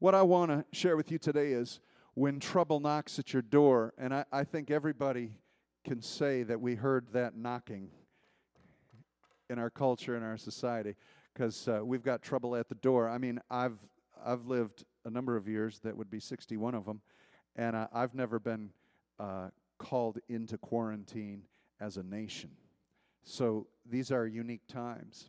What I want to share with you today is when trouble knocks at your door, and I, I think everybody can say that we heard that knocking in our culture in our society because uh, we've got trouble at the door. I mean, I've I've lived a number of years that would be 61 of them, and uh, I've never been uh, called into quarantine as a nation. So these are unique times.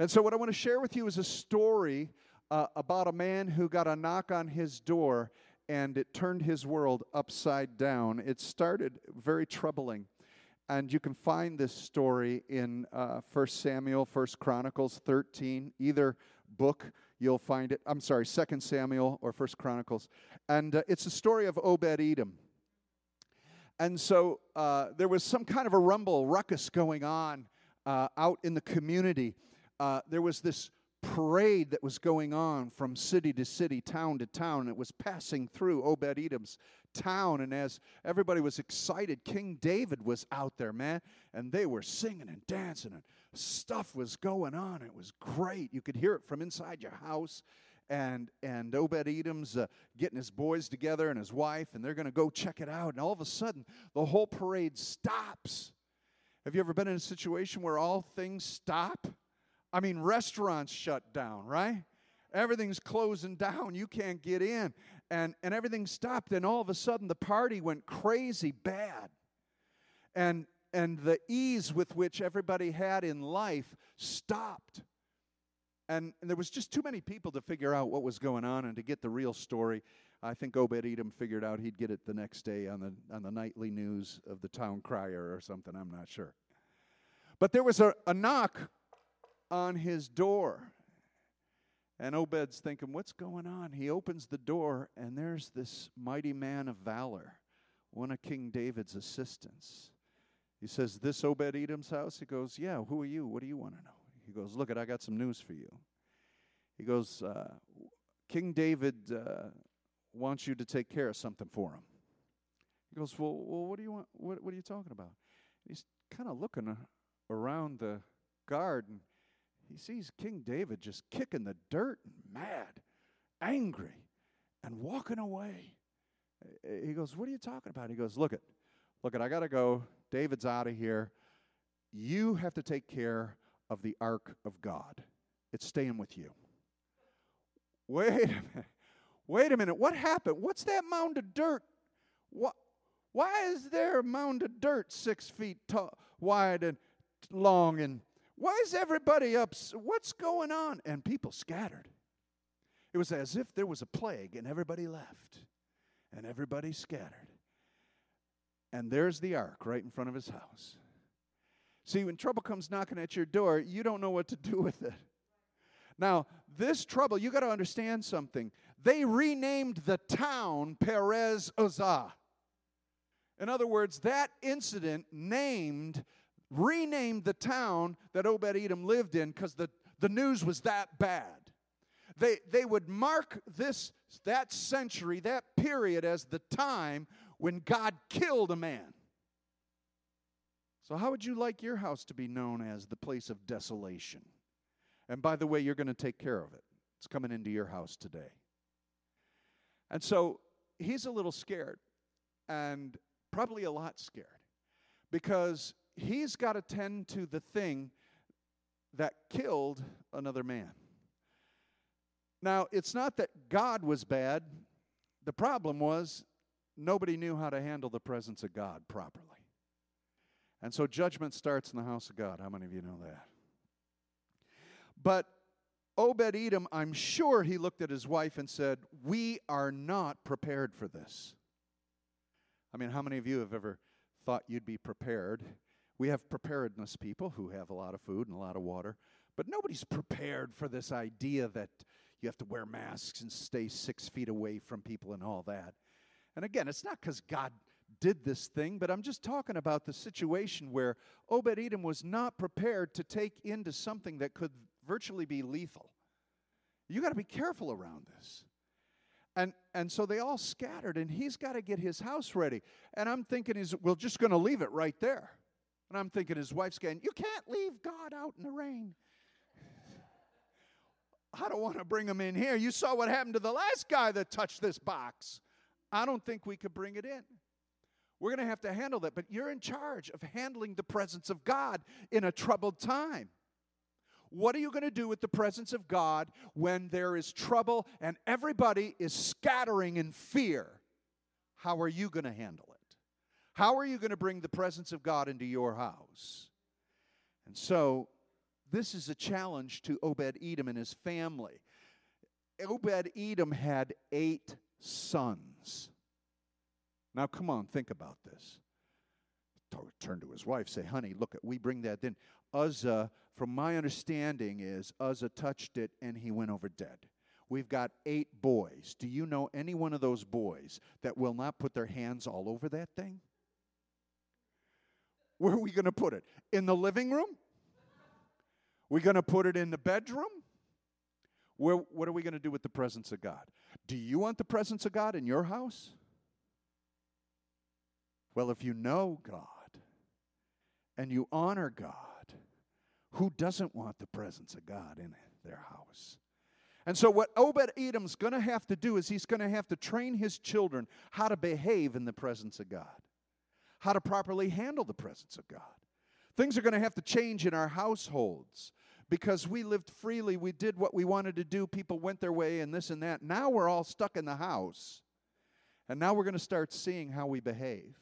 And so, what I want to share with you is a story uh, about a man who got a knock on his door and it turned his world upside down. It started very troubling. And you can find this story in uh, 1 Samuel, 1 Chronicles 13, either book you'll find it. I'm sorry, 2 Samuel or 1 Chronicles. And uh, it's the story of Obed Edom. And so uh, there was some kind of a rumble, ruckus going on uh, out in the community. Uh, there was this parade that was going on from city to city, town to town. And it was passing through Obed Edom's town. And as everybody was excited, King David was out there, man. And they were singing and dancing, and stuff was going on. It was great. You could hear it from inside your house and and Obed Edom's uh, getting his boys together and his wife, and they're going to go check it out. And all of a sudden, the whole parade stops. Have you ever been in a situation where all things stop? I mean, restaurants shut down, right? Everything's closing down. You can't get in. And, and everything stopped. And all of a sudden, the party went crazy bad. And, and the ease with which everybody had in life stopped. And, and there was just too many people to figure out what was going on and to get the real story. I think Obed Edom figured out he'd get it the next day on the, on the nightly news of the town crier or something. I'm not sure. But there was a, a knock on his door. And Obed's thinking, What's going on? He opens the door, and there's this mighty man of valor, one of King David's assistants. He says, This Obed Edom's house? He goes, Yeah, who are you? What do you want to know? He goes, Look, it, I got some news for you. He goes, uh, King David uh, wants you to take care of something for him. He goes, Well, well what do you want? What, what are you talking about? He's kind of looking around the garden. He sees King David just kicking the dirt and mad, angry, and walking away. Uh, he goes, What are you talking about? He goes, Look it, look it, I gotta go. David's out of here. You have to take care of the ark of God. It's staying with you. Wait a minute. Wait a minute. What happened? What's that mound of dirt? What, why is there a mound of dirt six feet tall, wide and long? And why is everybody up? What's going on? And people scattered. It was as if there was a plague and everybody left and everybody scattered. And there's the ark right in front of his house. See, when trouble comes knocking at your door, you don't know what to do with it. Now, this trouble, you got to understand something. They renamed the town Perez Uzzah. In other words, that incident named, renamed the town that Obed Edom lived in because the, the news was that bad. They, they would mark this, that century, that period, as the time when God killed a man. So, how would you like your house to be known as the place of desolation? And by the way, you're going to take care of it. It's coming into your house today. And so he's a little scared and probably a lot scared because he's got to tend to the thing that killed another man. Now, it's not that God was bad, the problem was nobody knew how to handle the presence of God properly. And so judgment starts in the house of God. How many of you know that? But Obed Edom, I'm sure he looked at his wife and said, We are not prepared for this. I mean, how many of you have ever thought you'd be prepared? We have preparedness people who have a lot of food and a lot of water, but nobody's prepared for this idea that you have to wear masks and stay six feet away from people and all that. And again, it's not because God did this thing, but I'm just talking about the situation where Obed Edom was not prepared to take into something that could virtually be lethal. You got to be careful around this. And, and so they all scattered, and he's got to get his house ready. And I'm thinking, he's, we're just going to leave it right there. And I'm thinking, his wife's going, You can't leave God out in the rain. I don't want to bring him in here. You saw what happened to the last guy that touched this box. I don't think we could bring it in. We're going to have to handle that, but you're in charge of handling the presence of God in a troubled time. What are you going to do with the presence of God when there is trouble and everybody is scattering in fear? How are you going to handle? How are you going to bring the presence of God into your house? And so, this is a challenge to Obed Edom and his family. Obed Edom had eight sons. Now, come on, think about this. Turn to his wife, say, honey, look, we bring that in. Uzzah, from my understanding, is Uzzah touched it and he went over dead. We've got eight boys. Do you know any one of those boys that will not put their hands all over that thing? Where are we going to put it? In the living room? We're going to put it in the bedroom? Where, what are we going to do with the presence of God? Do you want the presence of God in your house? Well, if you know God and you honor God, who doesn't want the presence of God in their house? And so, what Obed Edom's going to have to do is he's going to have to train his children how to behave in the presence of God, how to properly handle the presence of God. Things are going to have to change in our households because we lived freely. We did what we wanted to do. People went their way and this and that. Now we're all stuck in the house. And now we're going to start seeing how we behave.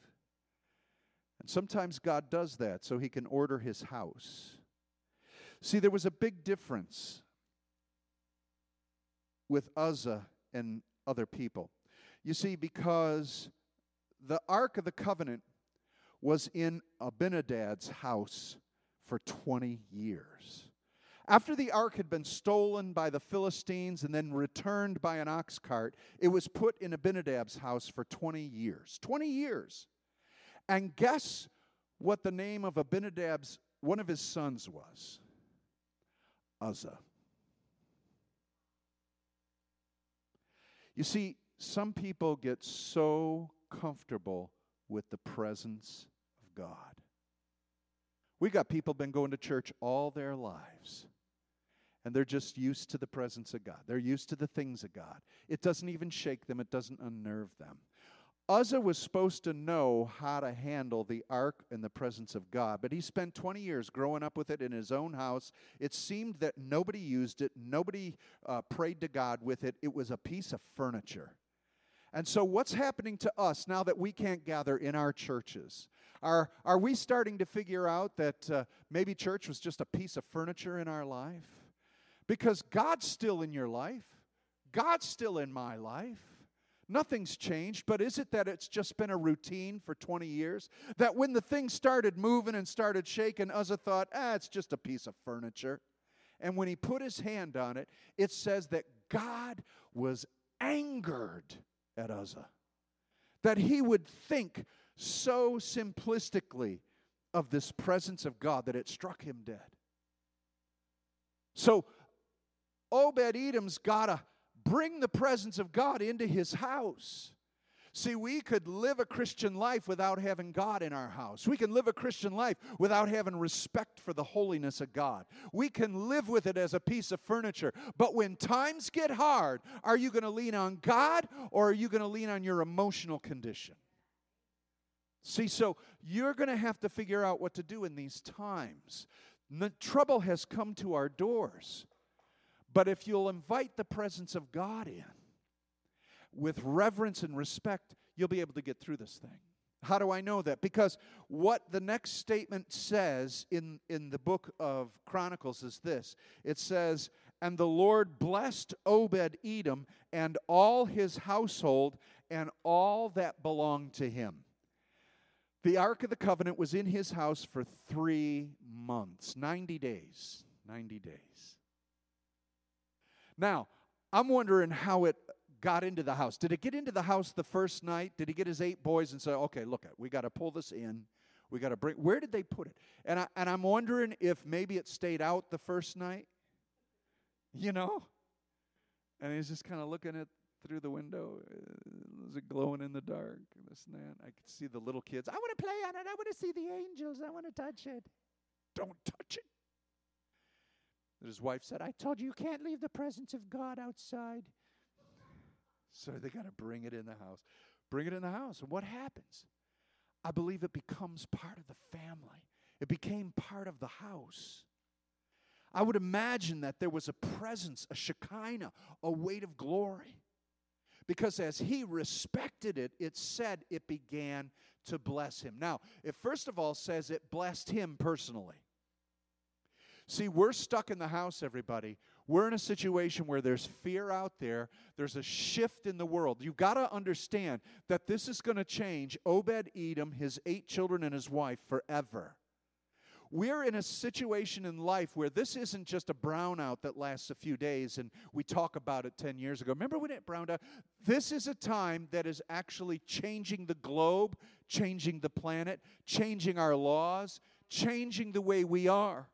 And sometimes God does that so he can order his house. See, there was a big difference with Uzzah and other people. You see, because the Ark of the Covenant was in Abinadab's house for 20 years. After the ark had been stolen by the Philistines and then returned by an ox cart, it was put in Abinadab's house for 20 years. 20 years. And guess what the name of Abinadab's, one of his sons was? Uzzah. You see, some people get so comfortable with the presence of God. We got people been going to church all their lives and they're just used to the presence of God. They're used to the things of God. It doesn't even shake them, it doesn't unnerve them. Uzzah was supposed to know how to handle the ark and the presence of God, but he spent 20 years growing up with it in his own house. It seemed that nobody used it, nobody uh, prayed to God with it. It was a piece of furniture. And so, what's happening to us now that we can't gather in our churches? Are, are we starting to figure out that uh, maybe church was just a piece of furniture in our life? Because God's still in your life, God's still in my life. Nothing's changed, but is it that it's just been a routine for 20 years? That when the thing started moving and started shaking, Uzzah thought, ah, it's just a piece of furniture. And when he put his hand on it, it says that God was angered at Uzzah. That he would think so simplistically of this presence of God that it struck him dead. So Obed Edom's got to bring the presence of God into his house. See, we could live a Christian life without having God in our house. We can live a Christian life without having respect for the holiness of God. We can live with it as a piece of furniture. But when times get hard, are you going to lean on God or are you going to lean on your emotional condition? See, so you're going to have to figure out what to do in these times. The trouble has come to our doors. But if you'll invite the presence of God in with reverence and respect, you'll be able to get through this thing. How do I know that? Because what the next statement says in, in the book of Chronicles is this it says, And the Lord blessed Obed Edom and all his household and all that belonged to him. The Ark of the Covenant was in his house for three months, 90 days. 90 days. Now, I'm wondering how it got into the house. Did it get into the house the first night? Did he get his eight boys and say, okay, look, we got to pull this in. We got to bring, where did they put it? And, I, and I'm wondering if maybe it stayed out the first night, you know? And he's just kind of looking at through the window. Uh, is it glowing in the dark? This and that. I could see the little kids. I want to play on it. I want to see the angels. I want to touch it. Don't touch it. that his wife said, I told you you can't leave the presence of God outside. So they got to bring it in the house. Bring it in the house. And what happens? I believe it becomes part of the family, it became part of the house. I would imagine that there was a presence, a Shekinah, a weight of glory. Because as he respected it, it said it began to bless him. Now, it first of all says it blessed him personally. See, we're stuck in the house, everybody. We're in a situation where there's fear out there, there's a shift in the world. You've got to understand that this is going to change Obed Edom, his eight children, and his wife forever. We're in a situation in life where this isn't just a brownout that lasts a few days and we talk about it 10 years ago. Remember when it browned out? This is a time that is actually changing the globe, changing the planet, changing our laws, changing the way we are.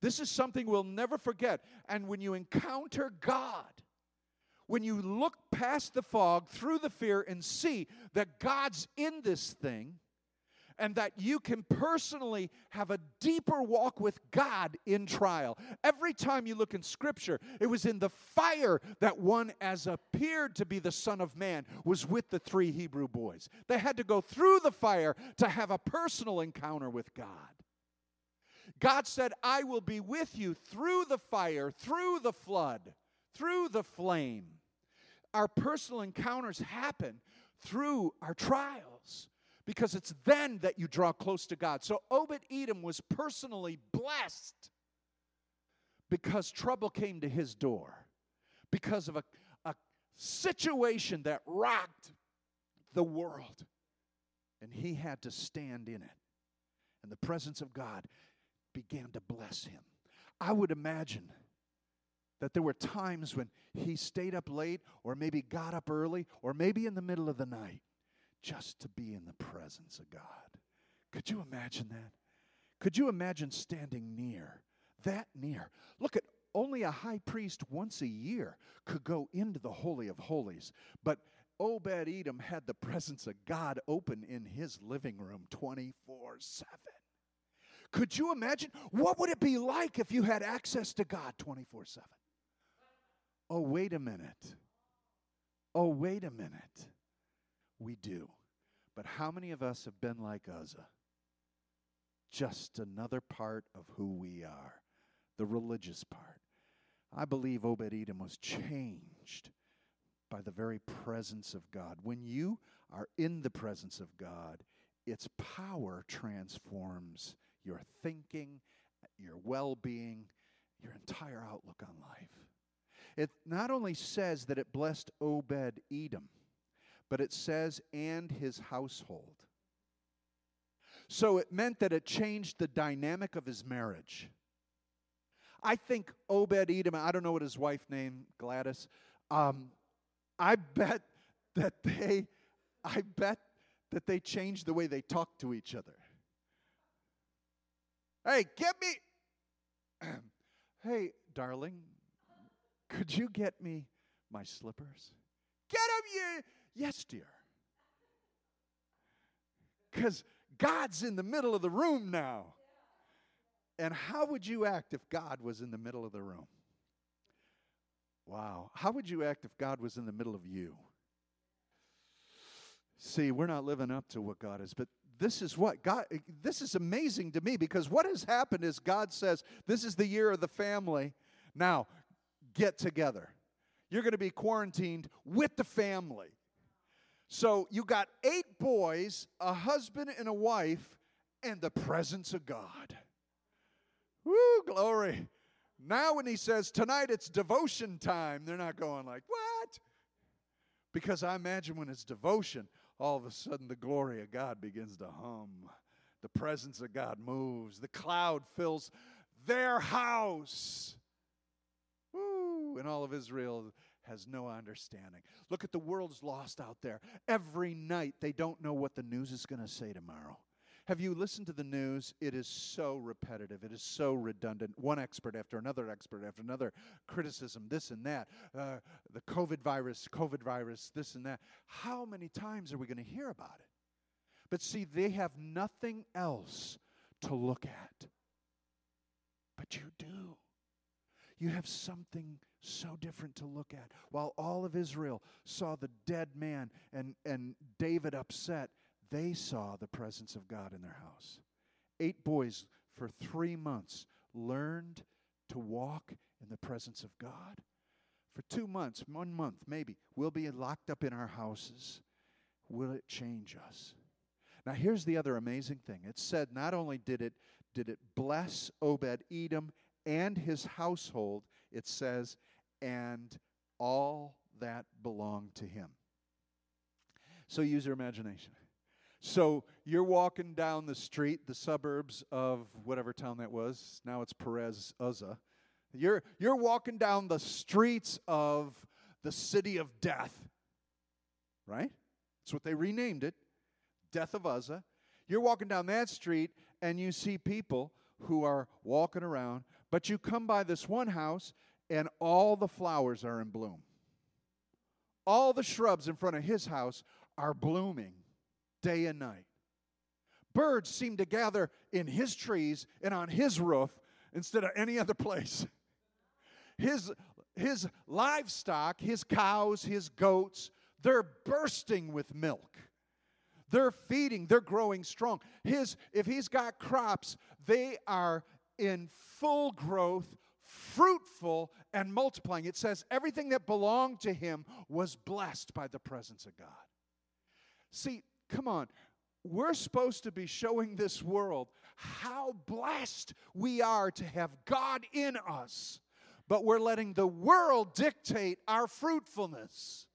This is something we'll never forget. And when you encounter God, when you look past the fog, through the fear, and see that God's in this thing, and that you can personally have a deeper walk with God in trial. Every time you look in Scripture, it was in the fire that one, as appeared to be the Son of Man, was with the three Hebrew boys. They had to go through the fire to have a personal encounter with God. God said, I will be with you through the fire, through the flood, through the flame. Our personal encounters happen through our trials because it's then that you draw close to God. So Obed Edom was personally blessed because trouble came to his door, because of a, a situation that rocked the world. And he had to stand in it. And the presence of God began to bless him. I would imagine that there were times when he stayed up late, or maybe got up early, or maybe in the middle of the night, just to be in the presence of God. Could you imagine that? Could you imagine standing near, that near? Look at only a high priest once a year could go into the Holy of Holies, but Obed Edom had the presence of God open in his living room 24 7. Could you imagine? What would it be like if you had access to God 24 7? Oh, wait a minute. Oh, wait a minute. We do. But how many of us have been like Uzzah? Just another part of who we are, the religious part. I believe Obed Edom was changed by the very presence of God. When you are in the presence of God, its power transforms your thinking, your well being, your entire outlook on life. It not only says that it blessed Obed Edom, but it says, and his household. So it meant that it changed the dynamic of his marriage. I think Obed Edom, I don't know what his wife named, Gladys, um, I bet that they, I bet that they changed the way they talk to each other. Hey, get me. hey, darling, could you get me my slippers? Get them, you. Yes, dear. Because God's in the middle of the room now. And how would you act if God was in the middle of the room? Wow. How would you act if God was in the middle of you? See, we're not living up to what God is, but this is what God, this is amazing to me because what has happened is God says, This is the year of the family. Now, get together. You're going to be quarantined with the family. So you got eight boys, a husband and a wife, and the presence of God. Woo, glory. Now, when he says, Tonight it's devotion time, they're not going like, What? Because I imagine when it's devotion, all of a sudden the glory of God begins to hum. The presence of God moves. The cloud fills their house. Woo! And all of Israel has no understanding. Look at the world's lost out there. Every night they don't know what the news is going to say tomorrow. Have you listened to the news? It is so repetitive. It is so redundant. One expert after another expert after another criticism, this and that. Uh, the COVID virus, COVID virus, this and that. How many times are we going to hear about it? But see, they have nothing else to look at. But you do. you have something so different to look at. While all of Israel saw the dead man and, and David upset, they saw the presence of God in their house. Eight boys for three months learned to walk in the presence of God. For two months, one month maybe, we'll be locked up in our houses. Will it change us? Now here's the other amazing thing. It said not only did it did it bless Obed Edom and his household, it says, and all that belonged to him. So use your imagination. So you're walking down the street, the suburbs of whatever town that was. Now it's Perez Uzzah. You're, you're walking down the streets of the city of death, right? That's what they renamed it, Death of Uzzah. You're walking down that street and you see people who are walking around, but you come by this one house and all the flowers are in bloom. All the shrubs in front of his house are blooming day and night. Birds seem to gather in his trees and on his roof instead of any other place. His, his livestock, his cows, his goats, they're bursting with milk. They're feeding, they're growing strong. His, if he's got crops, they are in full growth, fruitful, and multiplying. It says everything that belonged to him was blessed by the presence of God. See, come on. We're supposed to be showing this world how blessed we are to have God in us, but we're letting the world dictate our fruitfulness.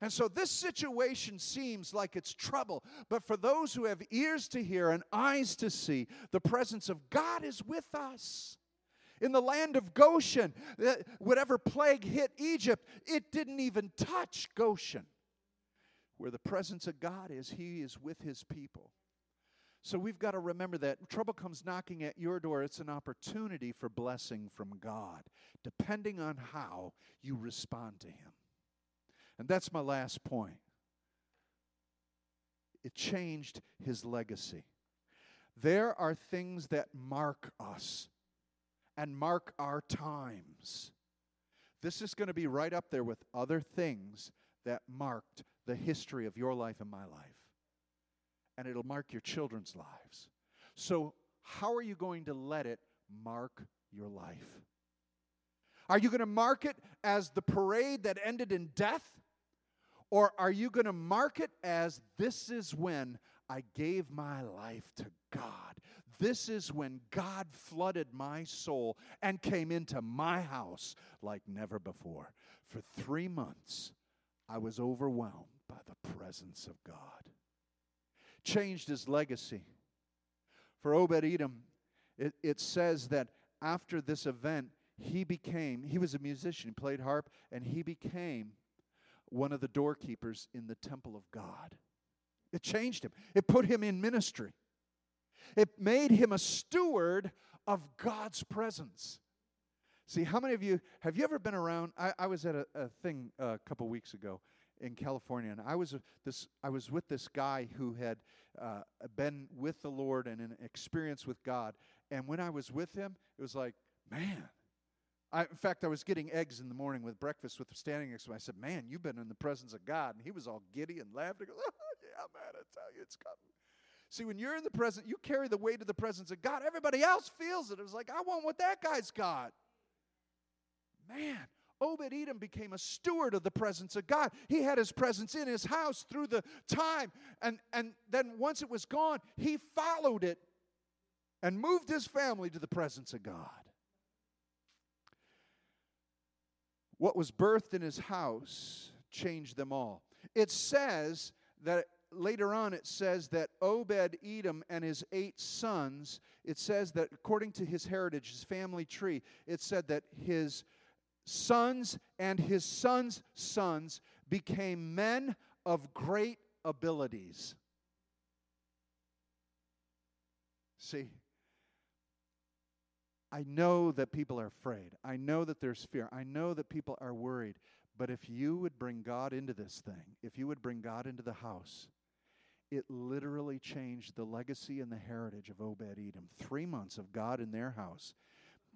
And so this situation seems like it's trouble, but for those who have ears to hear and eyes to see, the presence of God is with us. In the land of Goshen, eh, whatever plague hit Egypt, it didn't even touch Goshen. Where the presence of God is, He is with His people. So we've got to remember that trouble comes knocking at your door, it's an opportunity for blessing from God, depending on how you respond to Him. And that's my last point. It changed his legacy. There are things that mark us and mark our times. This is going to be right up there with other things that marked the history of your life and my life. And it'll mark your children's lives. So, how are you going to let it mark your life? Are you going to mark it as the parade that ended in death? Or are you going to mark it as this is when I gave my life to God? This is when God flooded my soul and came into my house like never before. For three months, I was overwhelmed by the presence of God. Changed his legacy. For Obed Edom, it, it says that after this event, he became, he was a musician, he played harp, and he became one of the doorkeepers in the temple of God. It changed him, it put him in ministry, it made him a steward of God's presence. See, how many of you have you ever been around? I, I was at a, a thing a couple weeks ago in California, and I was this. I was with this guy who had uh, been with the Lord and an experience with God. And when I was with him, it was like, man, I, in fact, I was getting eggs in the morning with breakfast with standing next to me. I said, Man, you've been in the presence of God. And he was all giddy and laughed. He goes, oh, Yeah, man, I tell you, it's coming. See, when you're in the presence, you carry the weight of the presence of God. Everybody else feels it. It was like, I want what that guy's got. Man, Obed Edom became a steward of the presence of God. He had his presence in his house through the time. And, and then once it was gone, he followed it and moved his family to the presence of God. What was birthed in his house changed them all. It says that later on, it says that Obed Edom and his eight sons, it says that according to his heritage, his family tree, it said that his sons and his sons' sons became men of great abilities. See, I know that people are afraid. I know that there's fear. I know that people are worried. But if you would bring God into this thing, if you would bring God into the house, it literally changed the legacy and the heritage of Obed Edom. Three months of God in their house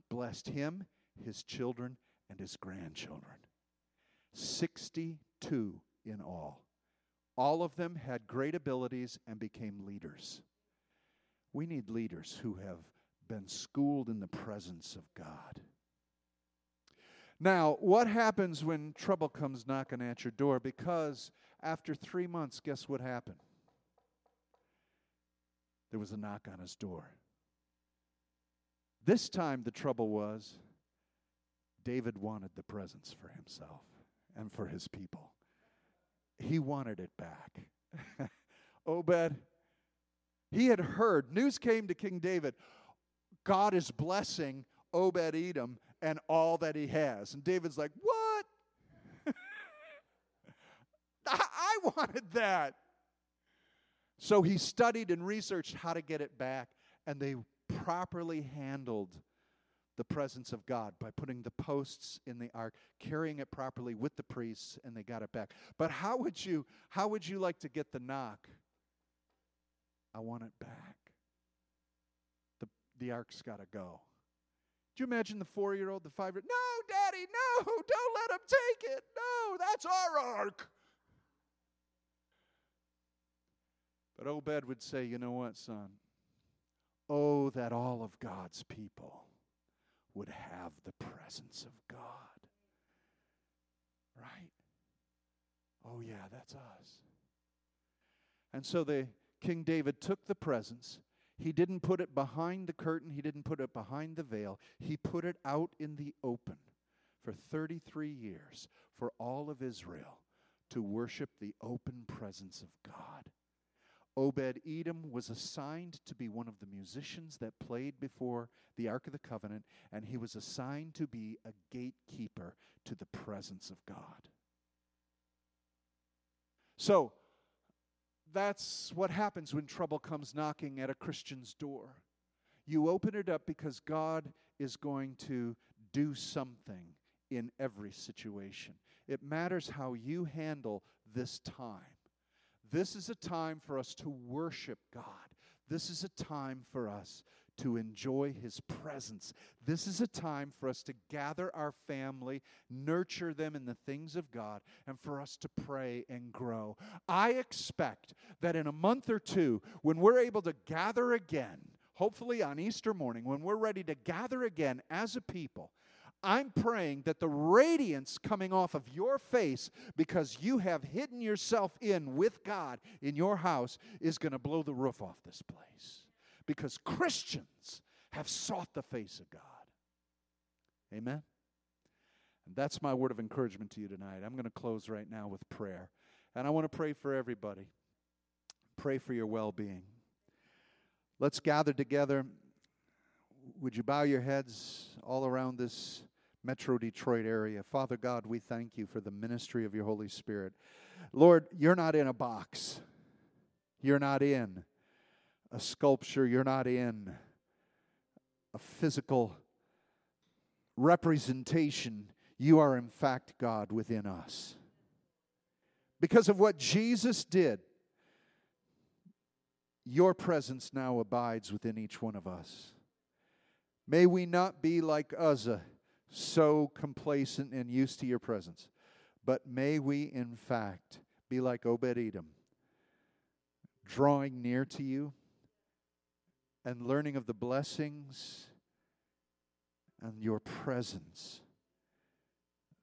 blessed him, his children, and his grandchildren. 62 in all. All of them had great abilities and became leaders. We need leaders who have been schooled in the presence of God. Now, what happens when trouble comes knocking at your door? Because after three months, guess what happened? There was a knock on his door. This time, the trouble was David wanted the presence for himself and for his people. He wanted it back. Obed, he had heard, news came to King David God is blessing Obed Edom and all that he has. And David's like, What? I wanted that. So he studied and researched how to get it back, and they properly handled the presence of God by putting the posts in the ark, carrying it properly with the priests, and they got it back. But how would you how would you like to get the knock? I want it back. The the ark's got to go. Do you imagine the four year old, the five year old? No, daddy, no, don't let him take it. No, that's our ark. But Obed would say, You know what, son? Oh, that all of God's people would have the presence of God. Right? Oh, yeah, that's us. And so the King David took the presence. He didn't put it behind the curtain, he didn't put it behind the veil. He put it out in the open for 33 years for all of Israel to worship the open presence of God. Obed Edom was assigned to be one of the musicians that played before the Ark of the Covenant, and he was assigned to be a gatekeeper to the presence of God. So, that's what happens when trouble comes knocking at a Christian's door. You open it up because God is going to do something in every situation. It matters how you handle this time. This is a time for us to worship God. This is a time for us to enjoy His presence. This is a time for us to gather our family, nurture them in the things of God, and for us to pray and grow. I expect that in a month or two, when we're able to gather again, hopefully on Easter morning, when we're ready to gather again as a people, I'm praying that the radiance coming off of your face because you have hidden yourself in with God in your house is going to blow the roof off this place. Because Christians have sought the face of God. Amen? And that's my word of encouragement to you tonight. I'm going to close right now with prayer. And I want to pray for everybody. Pray for your well being. Let's gather together. Would you bow your heads all around this Metro Detroit area. Father God, we thank you for the ministry of your Holy Spirit. Lord, you're not in a box, you're not in a sculpture, you're not in a physical representation. You are, in fact, God within us. Because of what Jesus did, your presence now abides within each one of us. May we not be like Uzzah so complacent and used to your presence. But may we, in fact, be like Obed Edom, drawing near to you and learning of the blessings and your presence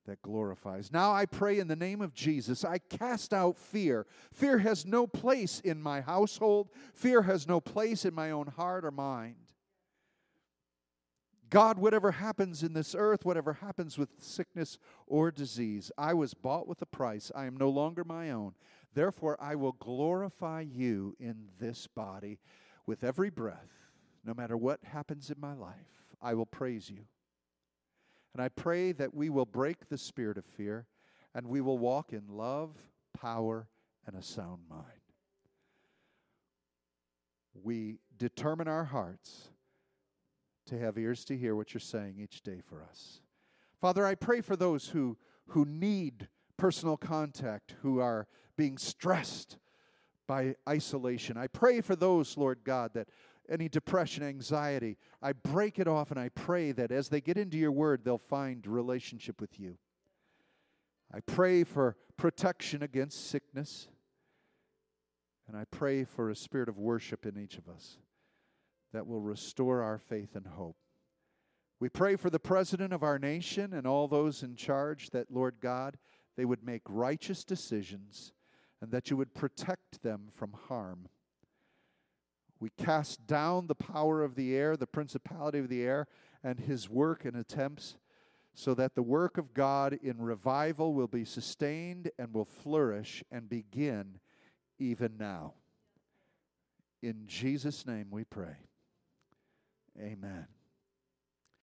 that glorifies. Now I pray in the name of Jesus, I cast out fear. Fear has no place in my household, fear has no place in my own heart or mind. God, whatever happens in this earth, whatever happens with sickness or disease, I was bought with a price. I am no longer my own. Therefore, I will glorify you in this body with every breath. No matter what happens in my life, I will praise you. And I pray that we will break the spirit of fear and we will walk in love, power, and a sound mind. We determine our hearts to have ears to hear what you're saying each day for us. Father, I pray for those who, who need personal contact, who are being stressed by isolation. I pray for those, Lord God, that any depression, anxiety. I break it off and I pray that as they get into your word, they'll find relationship with you. I pray for protection against sickness. And I pray for a spirit of worship in each of us that will restore our faith and hope. We pray for the president of our nation and all those in charge that, Lord God, they would make righteous decisions and that you would protect them from harm. We cast down the power of the air, the principality of the air, and his work and attempts, so that the work of God in revival will be sustained and will flourish and begin even now. In Jesus' name we pray. Amen.